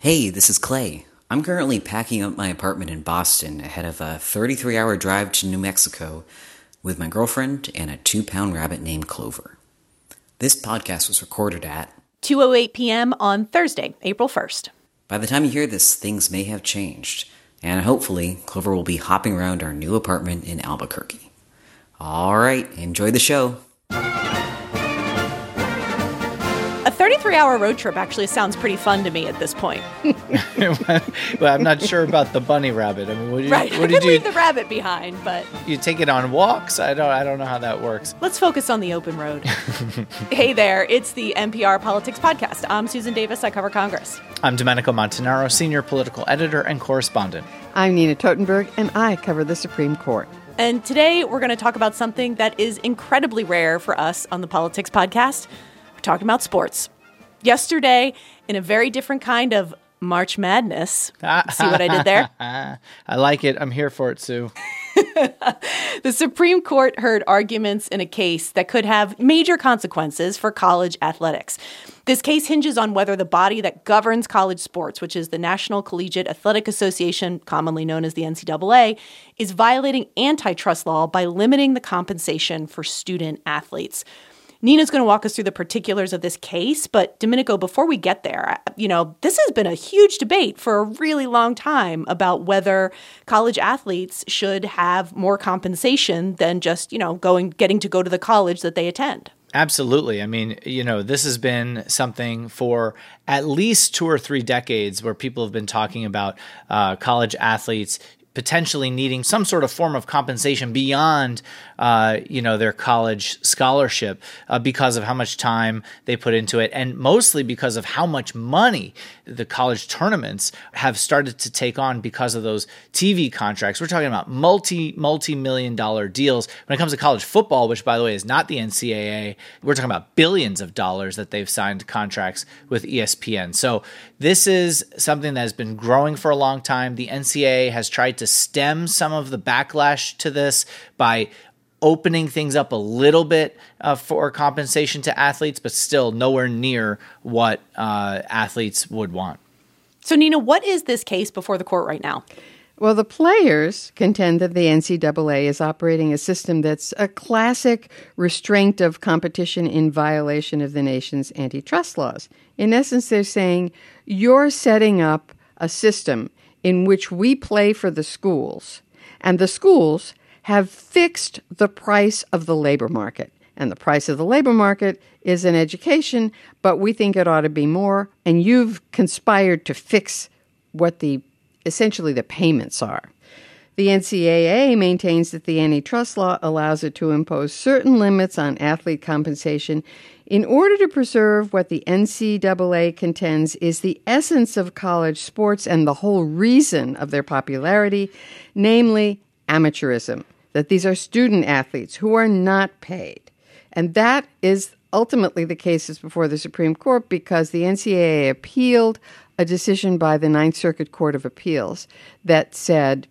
Hey, this is Clay. I'm currently packing up my apartment in Boston ahead of a 33 hour drive to New Mexico with my girlfriend and a two pound rabbit named Clover. This podcast was recorded at 2:08 p.m. on Thursday, April 1st. By the time you hear this, things may have changed, and hopefully, Clover will be hopping around our new apartment in Albuquerque. All right, enjoy the show. A 33 hour road trip actually sounds pretty fun to me at this point. well, I'm not sure about the bunny rabbit. I mean, what did you, right. what I did could you leave the rabbit behind, but you take it on walks? I don't I don't know how that works. let's focus on the open road. hey there, it's the NPR Politics Podcast. I'm Susan Davis. I cover Congress. I'm Domenico Montanaro, senior political editor and correspondent. I'm Nina Totenberg, and I cover the Supreme Court. And today we're going to talk about something that is incredibly rare for us on the Politics Podcast. We're talking about sports. Yesterday, in a very different kind of March Madness, see what I did there? I like it. I'm here for it, Sue. The Supreme Court heard arguments in a case that could have major consequences for college athletics. This case hinges on whether the body that governs college sports, which is the National Collegiate Athletic Association, commonly known as the NCAA, is violating antitrust law by limiting the compensation for student athletes. Nina's going to walk us through the particulars of this case, but Domenico, before we get there, you know, this has been a huge debate for a really long time about whether college athletes should have more compensation than just, you know, going getting to go to the college that they attend. Absolutely. I mean, you know, this has been something for at least two or three decades where people have been talking about uh, college athletes potentially needing some sort of form of compensation beyond, uh, you know, their college scholarship uh, because of how much time they put into it, and mostly because of how much money the college tournaments have started to take on because of those TV contracts. We're talking about multi multi million dollar deals when it comes to college football, which by the way is not the NCAA. We're talking about billions of dollars that they've signed contracts with ESPN. So this is something that has been growing for a long time. The NCAA has tried to stem some of the backlash to this by opening things up a little bit uh, for compensation to athletes, but still nowhere near what uh, athletes would want. So, Nina, what is this case before the court right now? Well, the players contend that the NCAA is operating a system that's a classic restraint of competition in violation of the nation's antitrust laws. In essence, they're saying you're setting up a system in which we play for the schools, and the schools have fixed the price of the labor market. And the price of the labor market is in education, but we think it ought to be more. And you've conspired to fix what the essentially the payments are. The NCAA maintains that the antitrust law allows it to impose certain limits on athlete compensation in order to preserve what the NCAA contends is the essence of college sports and the whole reason of their popularity, namely amateurism, that these are student athletes who are not paid. And that is ultimately the cases before the Supreme Court because the NCAA appealed a decision by the Ninth Circuit Court of Appeals that said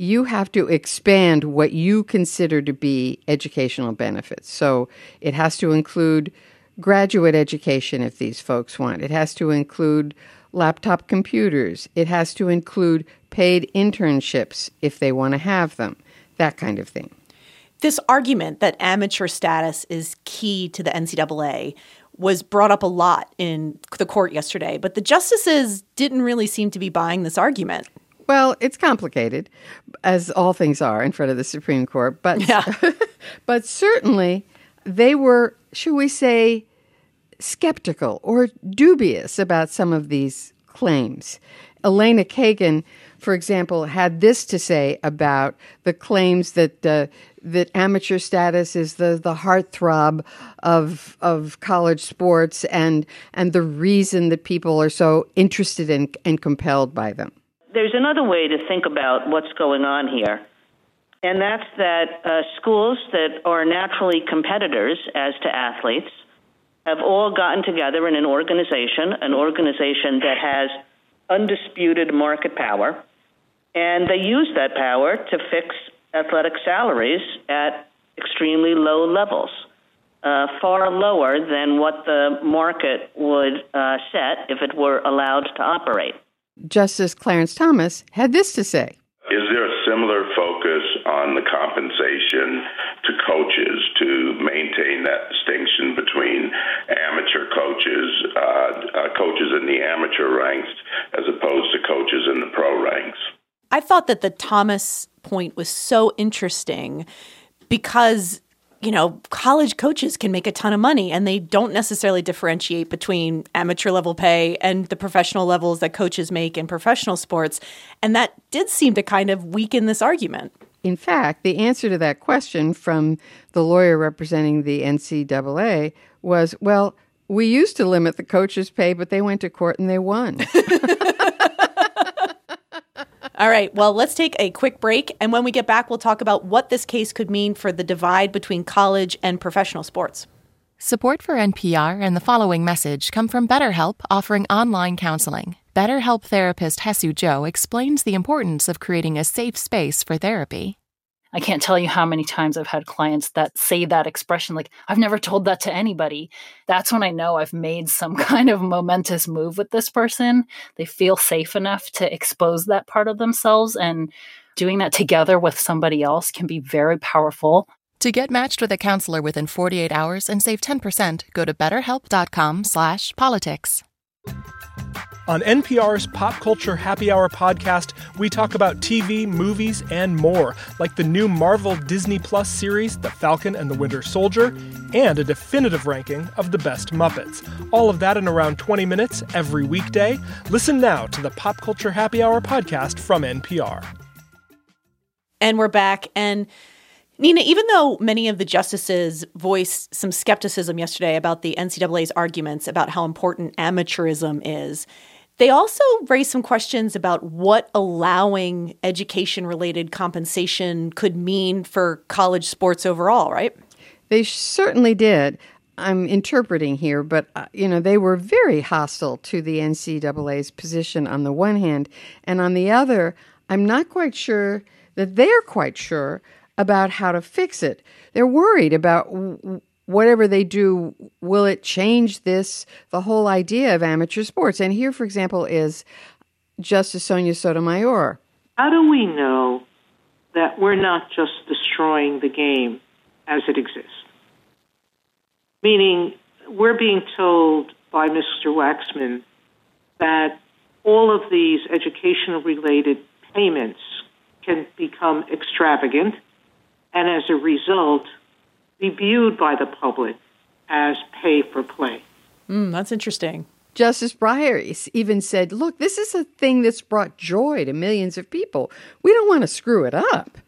you have to expand what you consider to be educational benefits. So it has to include graduate education if these folks want, it has to include laptop computers, it has to include paid internships if they want to have them, that kind of thing. This argument that amateur status is key to the NCAA was brought up a lot in the court yesterday, but the justices didn't really seem to be buying this argument. Well, it's complicated, as all things are in front of the Supreme Court, but Yeah. but certainly they were, should we say, skeptical or dubious about some of these claims. Elena Kagan, for example, had this to say about the claims that uh, that amateur status is the, the heartthrob of of college sports and and the reason that people are so interested in and compelled by them. There's another way to think about what's going on here, and that's that uh, schools that are naturally competitors as to athletes have all gotten together in an organization, an organization that has undisputed market power, and they use that power to fix athletic salaries at extremely low levels. uh, far lower than what the market would uh, set if it were allowed to operate. Justice Clarence Thomas had this to say. Is there a similar focus on the compensation to coaches to maintain that distinction between amateur coaches, uh, uh, coaches in the amateur ranks, as opposed to coaches in the pro ranks? I thought that the Thomas point was so interesting because you know, college coaches can make a ton of money and they don't necessarily differentiate between amateur level pay and the professional levels that coaches make in professional sports. And that did seem to kind of weaken this argument. In fact, the answer to that question from the lawyer representing the NCAA was well, we used to limit the coaches' pay, but they went to court and they won. All right, well, let's take a quick break. And when we get back, we'll talk about what this case could mean for the divide between college and professional sports. Support for NPR and the following message come from BetterHelp offering online counseling. BetterHelp therapist Haesue Jo explains the importance of creating a safe space for therapy. I can't tell you how many times I've had clients that say that expression, like, I've never told that to anybody. That's when I know I've made some kind of momentous move with this person. They feel safe enough to expose that part of themselves. And doing that together with somebody else can be very powerful. To get matched with a counselor within 48 hours and save 10%, go to betterhelp.com slash politics. On NPR's Pop Culture Happy Hour podcast, we talk about TV, movies, and more, like the new Marvel Disney Plus series, The Falcon and the Winter Soldier, and a definitive ranking of the best Muppets. All of that in around 20 minutes every weekday. Listen now to the Pop Culture Happy Hour podcast from NPR. And we're back. And Nina, even though many of the justices voiced some skepticism yesterday about the NCAA's arguments about how important amateurism is, they also raised some questions about what allowing education related compensation could mean for college sports overall, right? They certainly did. I'm interpreting here, but uh, you know they were very hostile to the NCAA's position on the one hand, and on the other, I'm not quite sure that they're quite sure about how to fix it. They're worried about whatever they do, will it change this, the whole idea of amateur sports? And here, for example, is Justice Sonia Sotomayor. How do we know that we're not just destroying the game as it exists? Meaning, we're being told by Mr. Waxman that all of these educational related payments can become extravagant and as a result, be viewed by the public as pay for play. Mm, that's interesting. Justice Breyer even said, look, this is a thing that's brought joy to millions of people. We don't want to screw it up.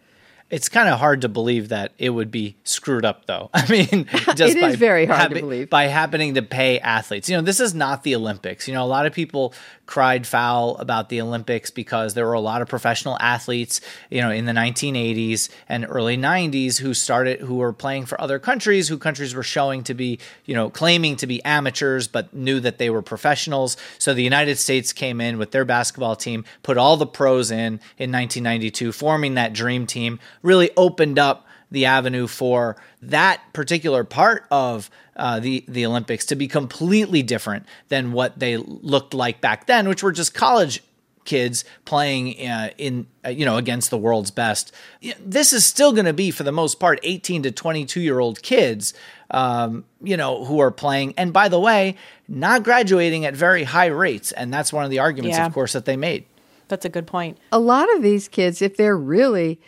It's kind of hard to believe that it would be screwed up, though. I mean, just it by is very hard to believe by happening to pay athletes. You know, this is not the Olympics. You know, a lot of people cried foul about the Olympics because there were a lot of professional athletes, you know, in the 1980s and early 90s who started who were playing for other countries, who countries were showing to be, you know, claiming to be amateurs but knew that they were professionals. So the United States came in with their basketball team, put all the pros in in 1992, forming that dream team, really opened up the avenue for that particular part of uh, the the Olympics to be completely different than what they looked like back then, which were just college kids playing uh, in uh, you know against the world's best. This is still going to be for the most part 18 to 22 year old kids, um, you know, who are playing. And by the way, not graduating at very high rates, and that's one of the arguments, yeah. of course, that they made. That's a good point. A lot of these kids, if they're really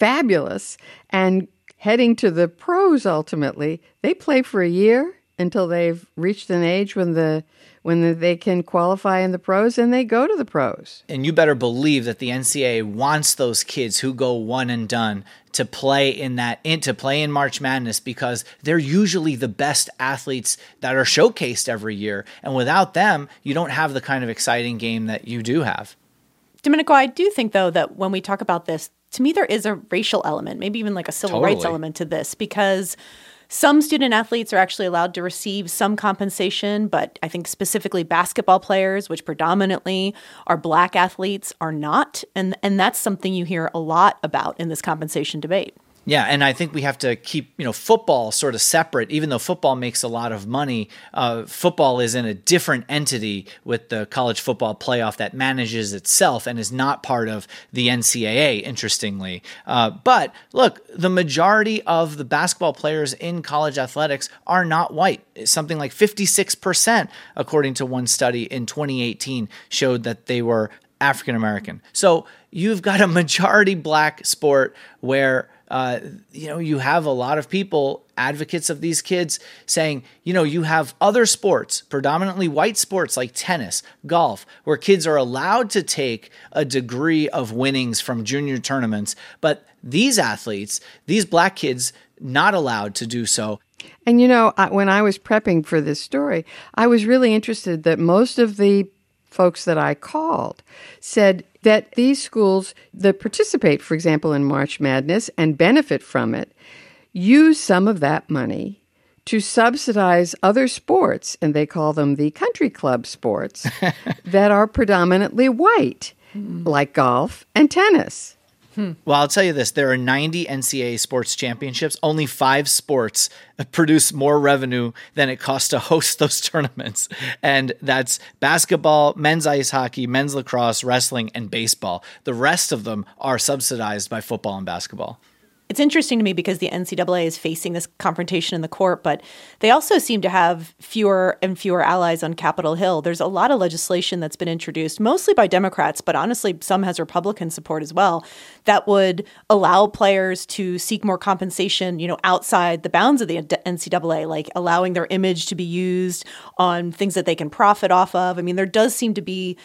fabulous and heading to the pros ultimately, they play for a year until they've reached an age when the when the, they can qualify in the pros and they go to the pros. And you better believe that the NCAA wants those kids who go one and done to play in that in, to play in March Madness because they're usually the best athletes that are showcased every year. And without them, you don't have the kind of exciting game that you do have. Domenico, I do think though that when we talk about this, to me there is a racial element, maybe even like a civil totally. rights element to this because some student athletes are actually allowed to receive some compensation, but I think specifically basketball players, which predominantly are black athletes, are not. And, and that's something you hear a lot about in this compensation debate. Yeah, and I think we have to keep you know football sort of separate. Even though football makes a lot of money, uh, football is in a different entity with the college football playoff that manages itself and is not part of the NCAA. Interestingly, uh, but look, the majority of the basketball players in college athletics are not white. Something like fifty six percent, according to one study in 2018, showed that they were African American. So you've got a majority black sport where uh, you know, you have a lot of people, advocates of these kids, saying, you know, you have other sports, predominantly white sports like tennis, golf, where kids are allowed to take a degree of winnings from junior tournaments. But these athletes, these black kids, not allowed to do so. And you know, when I was prepping for this story, I was really interested that most of the folks that I called said that these schools that participate, for example, in March Madness and benefit from it, use some of that money to subsidize other sports, and they call them the country club sports, that are predominantly white, mm-hmm. like golf and tennis. Hmm. Well, I'll tell you this there are 90 NCAA sports championships. Only five sports produce more revenue than it costs to host those tournaments. And that's basketball, men's ice hockey, men's lacrosse, wrestling, and baseball. The rest of them are subsidized by football and basketball. It's interesting to me because the NCAA is facing this confrontation in the court, but they also seem to have fewer and fewer allies on Capitol Hill. There's a lot of legislation that's been introduced, mostly by Democrats, but honestly, some has Republican support as well, that would allow players to seek more compensation, you know, outside the bounds of the NCAA, like allowing their image to be used on things that they can profit off of. I mean, there does seem to be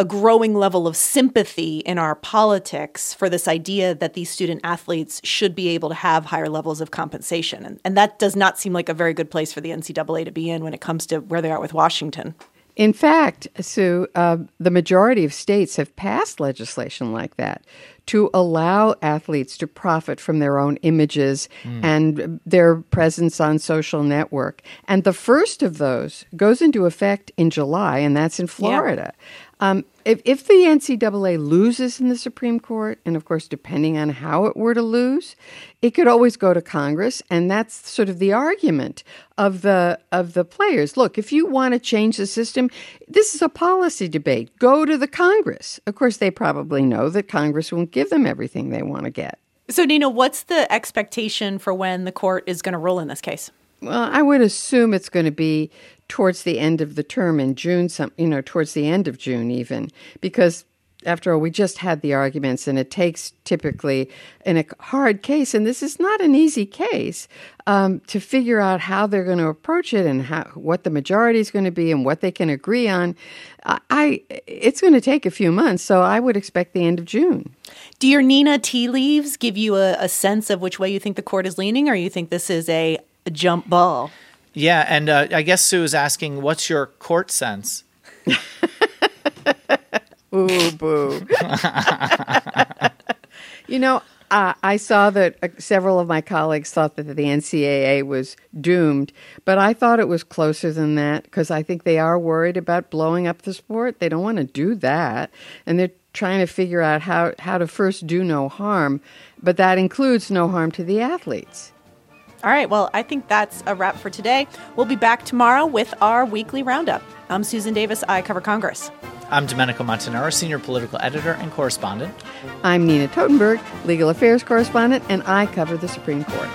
a growing level of sympathy in our politics for this idea that these student athletes should be able to have higher levels of compensation. And, and that does not seem like a very good place for the NCAA to be in when it comes to where they are with Washington. In fact, Sue, uh, the majority of states have passed legislation like that to allow athletes to profit from their own images mm. and their presence on social network. And the first of those goes into effect in July, and that's in Florida. Yeah. Um, if, if the NCAA loses in the Supreme Court, and of course, depending on how it were to lose, it could always go to Congress, and that's sort of the argument of the of the players. Look, if you want to change the system, this is a policy debate. Go to the Congress. Of course, they probably know that Congress won't give them everything they want to get. So, Nina, what's the expectation for when the court is going to rule in this case? Well, I would assume it's going to be towards the end of the term in June, some you know, towards the end of June even, because after all, we just had the arguments, and it takes typically in a hard case, and this is not an easy case, um, to figure out how they're going to approach it and how what the majority is going to be and what they can agree on. I it's going to take a few months, so I would expect the end of June. Do your Nina tea leaves give you a, a sense of which way you think the court is leaning, or you think this is a, a jump ball? Yeah, and uh, I guess Sue is asking, what's your court sense? Ooh, boo. you know, uh, I saw that uh, several of my colleagues thought that the NCAA was doomed, but I thought it was closer than that because I think they are worried about blowing up the sport. They don't want to do that, and they're trying to figure out how, how to first do no harm, but that includes no harm to the athletes. All right, well, I think that's a wrap for today. We'll be back tomorrow with our weekly roundup. I'm Susan Davis. I cover Congress. I'm Domenico Montanaro, Senior Political Editor and Correspondent. I'm Nina Totenberg, Legal Affairs Correspondent, and I cover the Supreme Court.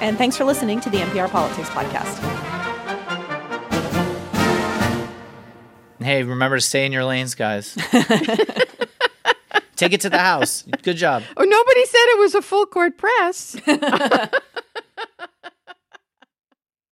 And thanks for listening to the NPR Politics Podcast. Hey, remember to stay in your lanes, guys. Take it to the house. Good job. Oh, nobody said it was a full court press.